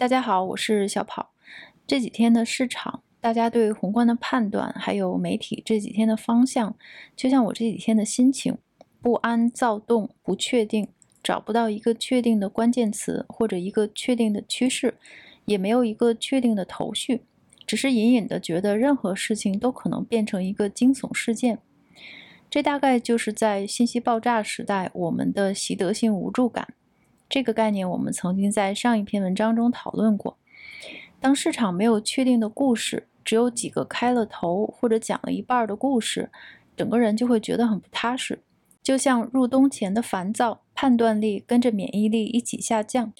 大家好，我是小跑。这几天的市场，大家对宏观的判断，还有媒体这几天的方向，就像我这几天的心情：不安、躁动、不确定，找不到一个确定的关键词或者一个确定的趋势，也没有一个确定的头绪，只是隐隐的觉得任何事情都可能变成一个惊悚事件。这大概就是在信息爆炸时代我们的习得性无助感。这个概念我们曾经在上一篇文章中讨论过。当市场没有确定的故事，只有几个开了头或者讲了一半的故事，整个人就会觉得很不踏实，就像入冬前的烦躁，判断力跟着免疫力一起下降。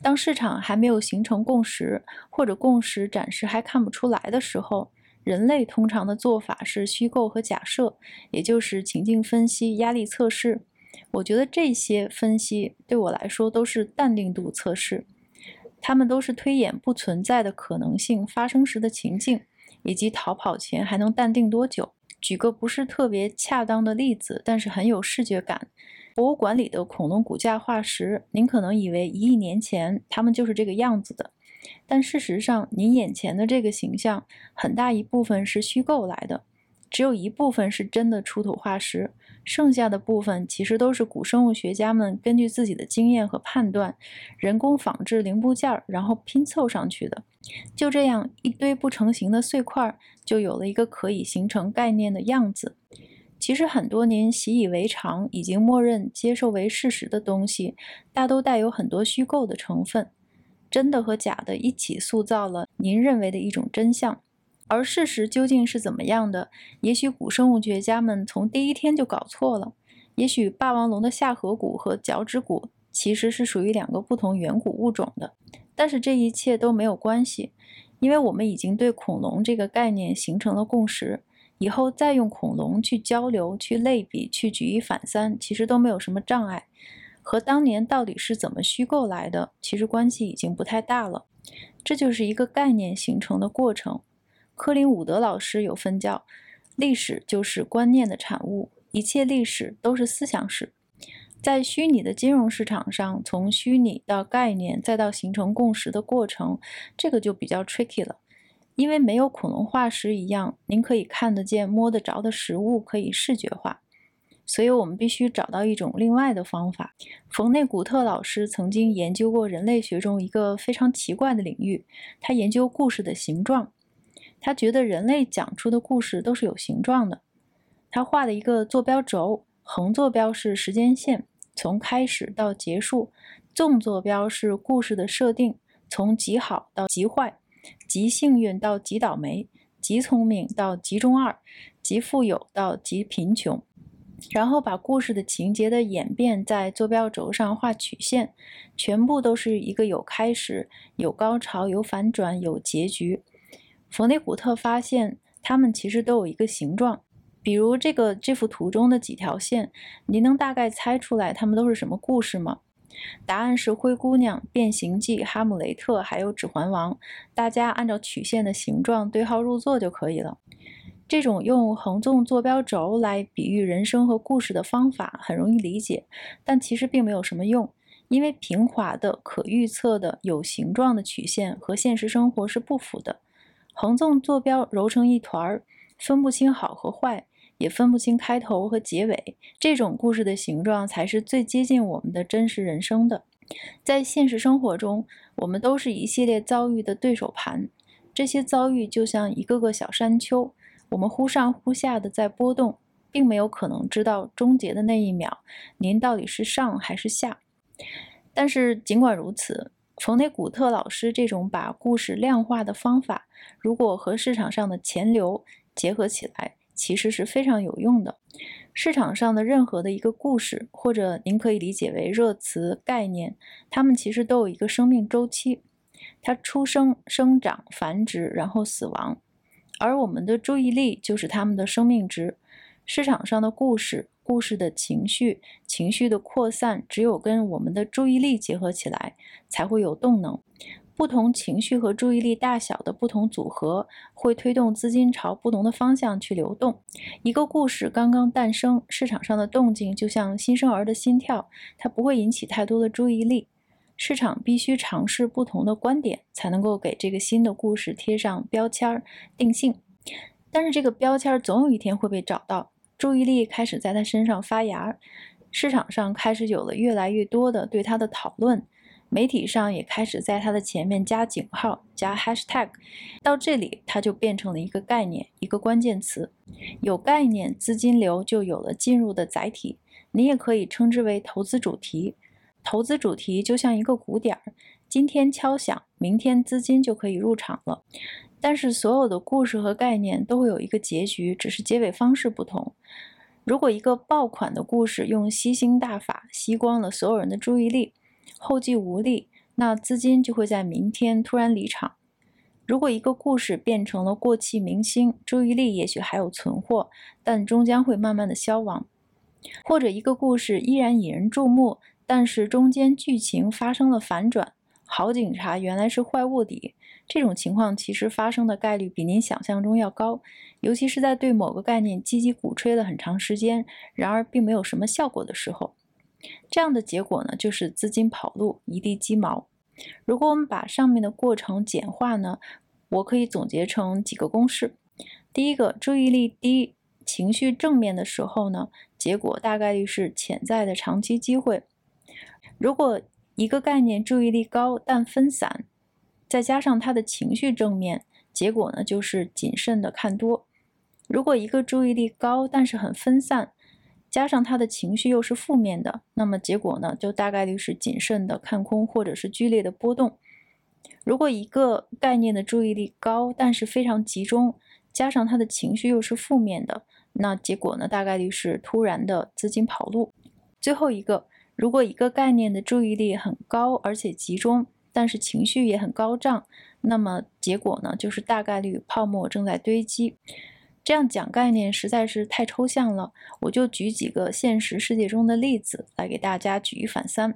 当市场还没有形成共识，或者共识暂时还看不出来的时候，人类通常的做法是虚构和假设，也就是情境分析、压力测试。我觉得这些分析对我来说都是淡定度测试，他们都是推演不存在的可能性发生时的情境，以及逃跑前还能淡定多久。举个不是特别恰当的例子，但是很有视觉感：博物馆里的恐龙骨架化石，您可能以为一亿年前它们就是这个样子的，但事实上，您眼前的这个形象很大一部分是虚构来的。只有一部分是真的出土化石，剩下的部分其实都是古生物学家们根据自己的经验和判断，人工仿制零部件，然后拼凑上去的。就这样，一堆不成形的碎块，就有了一个可以形成概念的样子。其实很多您习以为常、已经默认接受为事实的东西，大都带有很多虚构的成分，真的和假的一起塑造了您认为的一种真相。而事实究竟是怎么样的？也许古生物学家们从第一天就搞错了。也许霸王龙的下颌骨和脚趾骨其实是属于两个不同远古物种的。但是这一切都没有关系，因为我们已经对恐龙这个概念形成了共识。以后再用恐龙去交流、去类比、去举一反三，其实都没有什么障碍。和当年到底是怎么虚构来的，其实关系已经不太大了。这就是一个概念形成的过程。科林伍德老师有分教，历史就是观念的产物，一切历史都是思想史。在虚拟的金融市场上，从虚拟到概念，再到形成共识的过程，这个就比较 tricky 了。因为没有恐龙化石一样，您可以看得见、摸得着的实物可以视觉化，所以我们必须找到一种另外的方法。冯内古特老师曾经研究过人类学中一个非常奇怪的领域，他研究故事的形状。他觉得人类讲出的故事都是有形状的。他画了一个坐标轴，横坐标是时间线，从开始到结束；纵坐标是故事的设定，从极好到极坏，极幸运到极倒霉，极聪明到极中二，极富有到极贫穷。然后把故事的情节的演变在坐标轴上画曲线，全部都是一个有开始、有高潮、有反转、有结局。弗内古特发现，它们其实都有一个形状，比如这个这幅图中的几条线，您能大概猜出来它们都是什么故事吗？答案是《灰姑娘》《变形记》《哈姆雷特》还有《指环王》，大家按照曲线的形状对号入座就可以了。这种用横纵坐标轴来比喻人生和故事的方法很容易理解，但其实并没有什么用，因为平滑的、可预测的、有形状的曲线和现实生活是不符的。横纵坐标揉成一团儿，分不清好和坏，也分不清开头和结尾。这种故事的形状才是最接近我们的真实人生的。在现实生活中，我们都是一系列遭遇的对手盘，这些遭遇就像一个个小山丘，我们忽上忽下的在波动，并没有可能知道终结的那一秒，您到底是上还是下。但是尽管如此。冯内古特老师这种把故事量化的方法，如果和市场上的钱流结合起来，其实是非常有用的。市场上的任何的一个故事，或者您可以理解为热词概念，它们其实都有一个生命周期，它出生、生长、繁殖，然后死亡，而我们的注意力就是它们的生命值。市场上的故事。故事的情绪，情绪的扩散，只有跟我们的注意力结合起来，才会有动能。不同情绪和注意力大小的不同组合，会推动资金朝不同的方向去流动。一个故事刚刚诞生，市场上的动静就像新生儿的心跳，它不会引起太多的注意力。市场必须尝试不同的观点，才能够给这个新的故事贴上标签儿、定性。但是这个标签总有一天会被找到，注意力开始在他身上发芽，市场上开始有了越来越多的对他的讨论。媒体上也开始在他的前面加井号、加 hashtag，到这里它就变成了一个概念、一个关键词。有概念，资金流就有了进入的载体。你也可以称之为投资主题。投资主题就像一个鼓点儿，今天敲响，明天资金就可以入场了。但是所有的故事和概念都会有一个结局，只是结尾方式不同。如果一个爆款的故事用吸星大法吸光了所有人的注意力，后继无力，那资金就会在明天突然离场。如果一个故事变成了过气明星，注意力也许还有存货，但终将会慢慢的消亡；或者一个故事依然引人注目，但是中间剧情发生了反转，好警察原来是坏卧底。这种情况其实发生的概率比您想象中要高，尤其是在对某个概念积极鼓吹了很长时间，然而并没有什么效果的时候。这样的结果呢，就是资金跑路，一地鸡毛。如果我们把上面的过程简化呢，我可以总结成几个公式：第一个，注意力低、情绪正面的时候呢，结果大概率是潜在的长期机会；如果一个概念注意力高但分散，再加上他的情绪正面，结果呢就是谨慎的看多；如果一个注意力高但是很分散，加上他的情绪又是负面的，那么结果呢，就大概率是谨慎的看空，或者是剧烈的波动。如果一个概念的注意力高，但是非常集中，加上他的情绪又是负面的，那结果呢，大概率是突然的资金跑路。最后一个，如果一个概念的注意力很高而且集中，但是情绪也很高涨，那么结果呢，就是大概率泡沫正在堆积。这样讲概念实在是太抽象了，我就举几个现实世界中的例子来给大家举一反三。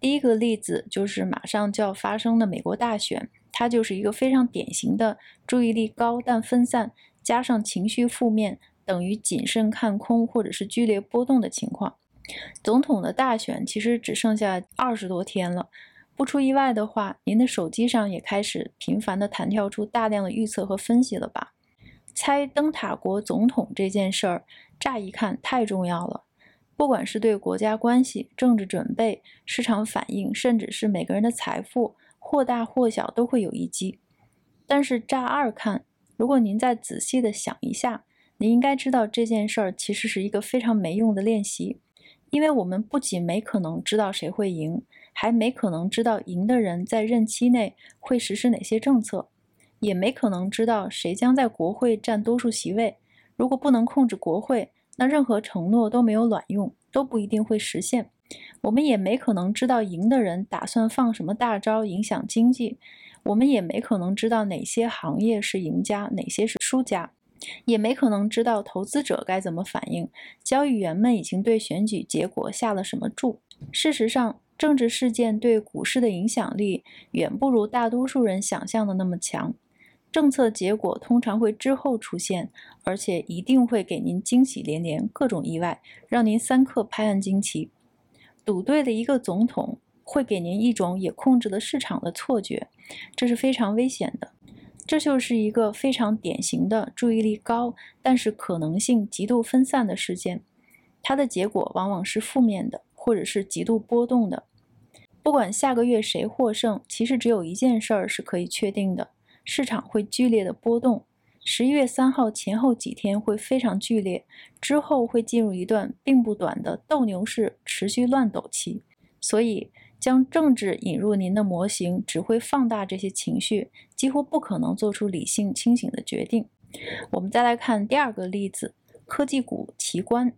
第一个例子就是马上就要发生的美国大选，它就是一个非常典型的注意力高但分散，加上情绪负面等于谨慎看空或者是剧烈波动的情况。总统的大选其实只剩下二十多天了，不出意外的话，您的手机上也开始频繁的弹跳出大量的预测和分析了吧？猜灯塔国总统这件事儿，乍一看太重要了，不管是对国家关系、政治准备、市场反应，甚至是每个人的财富，或大或小都会有一击。但是乍二看，如果您再仔细的想一下，您应该知道这件事儿其实是一个非常没用的练习，因为我们不仅没可能知道谁会赢，还没可能知道赢的人在任期内会实施哪些政策。也没可能知道谁将在国会占多数席位。如果不能控制国会，那任何承诺都没有卵用，都不一定会实现。我们也没可能知道赢的人打算放什么大招影响经济。我们也没可能知道哪些行业是赢家，哪些是输家。也没可能知道投资者该怎么反应。交易员们已经对选举结果下了什么注？事实上，政治事件对股市的影响力远不如大多数人想象的那么强。政策结果通常会之后出现，而且一定会给您惊喜连连，各种意外让您三刻拍案惊奇。赌对了一个总统，会给您一种也控制了市场的错觉，这是非常危险的。这就是一个非常典型的注意力高，但是可能性极度分散的事件。它的结果往往是负面的，或者是极度波动的。不管下个月谁获胜，其实只有一件事儿是可以确定的。市场会剧烈的波动，十一月三号前后几天会非常剧烈，之后会进入一段并不短的斗牛式持续乱斗期。所以，将政治引入您的模型，只会放大这些情绪，几乎不可能做出理性清醒的决定。我们再来看第二个例子：科技股奇观。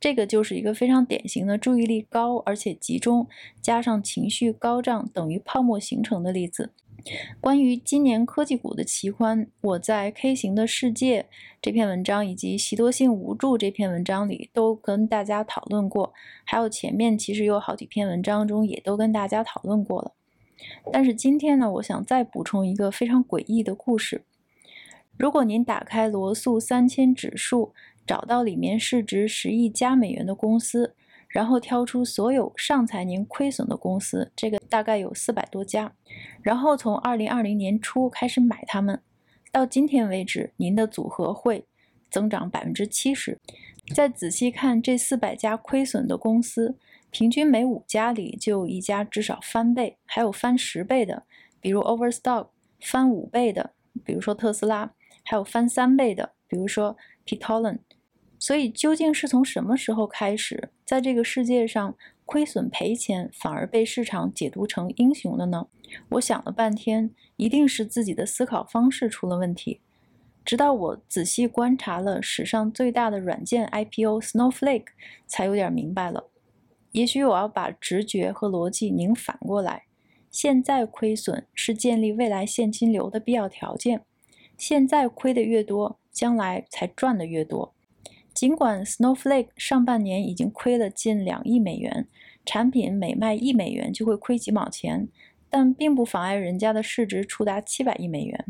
这个就是一个非常典型的注意力高而且集中，加上情绪高涨等于泡沫形成的例子。关于今年科技股的奇观，我在《K 型的世界》这篇文章以及《习多性无助》这篇文章里都跟大家讨论过，还有前面其实有好几篇文章中也都跟大家讨论过了。但是今天呢，我想再补充一个非常诡异的故事。如果您打开罗素三千指数，找到里面市值十亿加美元的公司。然后挑出所有上财年亏损的公司，这个大概有四百多家，然后从二零二零年初开始买它们，到今天为止，您的组合会增长百分之七十。再仔细看这四百家亏损的公司，平均每五家里就有一家至少翻倍，还有翻十倍的，比如 Overstock；翻五倍的，比如说特斯拉；还有翻三倍的，比如说 Peloton。所以，究竟是从什么时候开始，在这个世界上亏损赔钱反而被市场解读成英雄了呢？我想了半天，一定是自己的思考方式出了问题。直到我仔细观察了史上最大的软件 IPO Snowflake，才有点明白了。也许我要把直觉和逻辑拧反过来：现在亏损是建立未来现金流的必要条件，现在亏的越多，将来才赚的越多。尽管 Snowflake 上半年已经亏了近两亿美元，产品每卖一美元就会亏几毛钱，但并不妨碍人家的市值触达七百亿美元。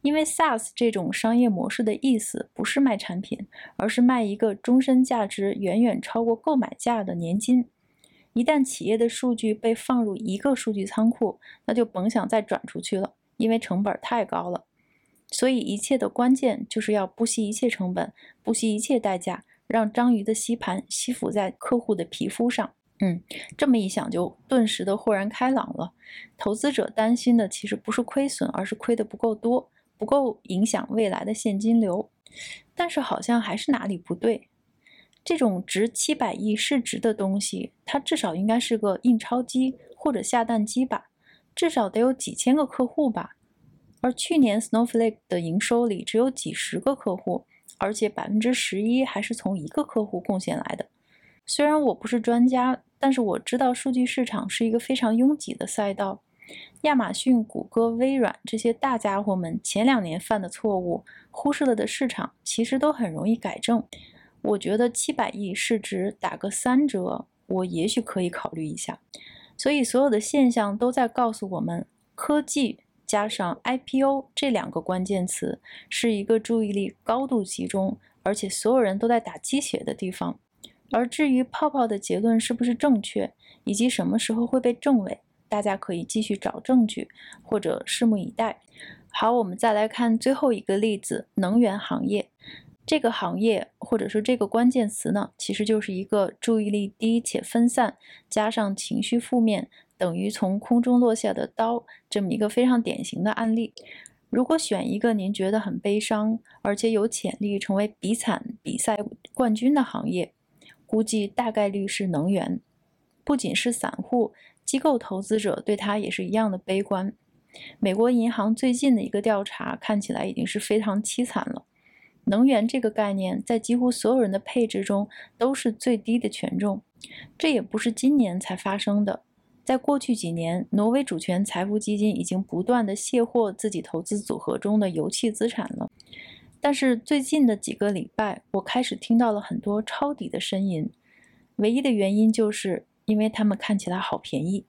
因为 SaaS 这种商业模式的意思不是卖产品，而是卖一个终身价值远远超过购买价的年金。一旦企业的数据被放入一个数据仓库，那就甭想再转出去了，因为成本太高了。所以，一切的关键就是要不惜一切成本，不惜一切代价，让章鱼的吸盘吸附在客户的皮肤上。嗯，这么一想，就顿时的豁然开朗了。投资者担心的其实不是亏损，而是亏的不够多，不够影响未来的现金流。但是好像还是哪里不对。这种值七百亿市值的东西，它至少应该是个印钞机或者下蛋机吧？至少得有几千个客户吧？而去年 Snowflake 的营收里只有几十个客户，而且百分之十一还是从一个客户贡献来的。虽然我不是专家，但是我知道数据市场是一个非常拥挤的赛道。亚马逊、谷歌、微软这些大家伙们前两年犯的错误，忽视了的市场，其实都很容易改正。我觉得七百亿市值打个三折，我也许可以考虑一下。所以所有的现象都在告诉我们，科技。加上 IPO 这两个关键词，是一个注意力高度集中，而且所有人都在打鸡血的地方。而至于泡泡的结论是不是正确，以及什么时候会被证伪，大家可以继续找证据，或者拭目以待。好，我们再来看最后一个例子：能源行业。这个行业，或者说这个关键词呢，其实就是一个注意力低且分散，加上情绪负面。等于从空中落下的刀，这么一个非常典型的案例。如果选一个您觉得很悲伤，而且有潜力成为比惨比赛冠军的行业，估计大概率是能源。不仅是散户，机构投资者对它也是一样的悲观。美国银行最近的一个调查看起来已经是非常凄惨了。能源这个概念在几乎所有人的配置中都是最低的权重，这也不是今年才发生的。在过去几年，挪威主权财富基金已经不断的卸货自己投资组合中的油气资产了。但是最近的几个礼拜，我开始听到了很多抄底的声音。唯一的原因就是因为他们看起来好便宜。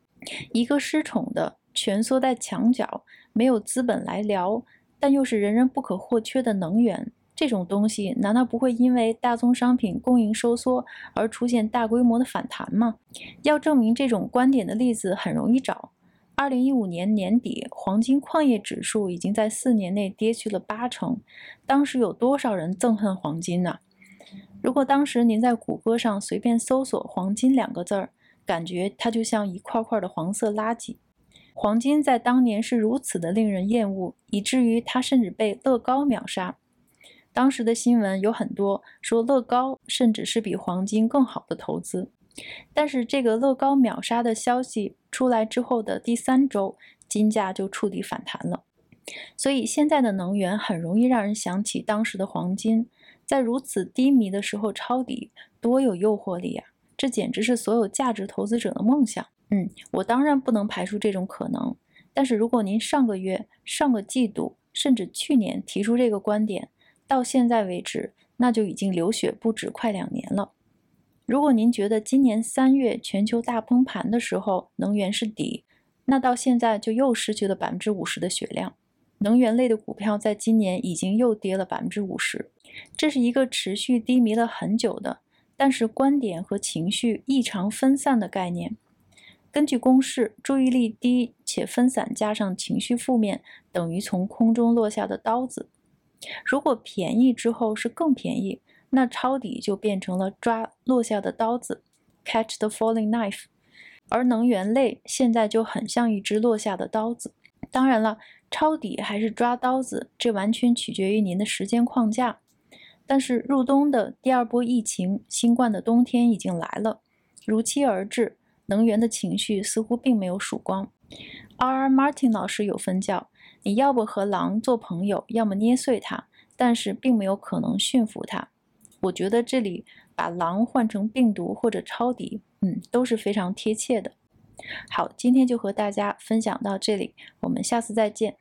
一个失宠的、蜷缩在墙角、没有资本来聊，但又是人人不可或缺的能源。这种东西难道不会因为大宗商品供应收缩而出现大规模的反弹吗？要证明这种观点的例子很容易找。二零一五年年底，黄金矿业指数已经在四年内跌去了八成。当时有多少人憎恨黄金呢？如果当时您在谷歌上随便搜索“黄金”两个字儿，感觉它就像一块块的黄色垃圾。黄金在当年是如此的令人厌恶，以至于它甚至被乐高秒杀。当时的新闻有很多说乐高甚至是比黄金更好的投资，但是这个乐高秒杀的消息出来之后的第三周，金价就触底反弹了。所以现在的能源很容易让人想起当时的黄金，在如此低迷的时候抄底，多有诱惑力啊！这简直是所有价值投资者的梦想。嗯，我当然不能排除这种可能，但是如果您上个月、上个季度甚至去年提出这个观点，到现在为止，那就已经流血不止快两年了。如果您觉得今年三月全球大崩盘的时候能源是底，那到现在就又失去了百分之五十的血量。能源类的股票在今年已经又跌了百分之五十，这是一个持续低迷了很久的，但是观点和情绪异常分散的概念。根据公式，注意力低且分散加上情绪负面，等于从空中落下的刀子。如果便宜之后是更便宜，那抄底就变成了抓落下的刀子，catch the falling knife。而能源类现在就很像一只落下的刀子。当然了，抄底还是抓刀子，这完全取决于您的时间框架。但是入冬的第二波疫情，新冠的冬天已经来了，如期而至。能源的情绪似乎并没有曙光。R. R. Martin 老师有分教：你要不和狼做朋友，要么捏碎它，但是并没有可能驯服它。我觉得这里把狼换成病毒或者抄底，嗯，都是非常贴切的。好，今天就和大家分享到这里，我们下次再见。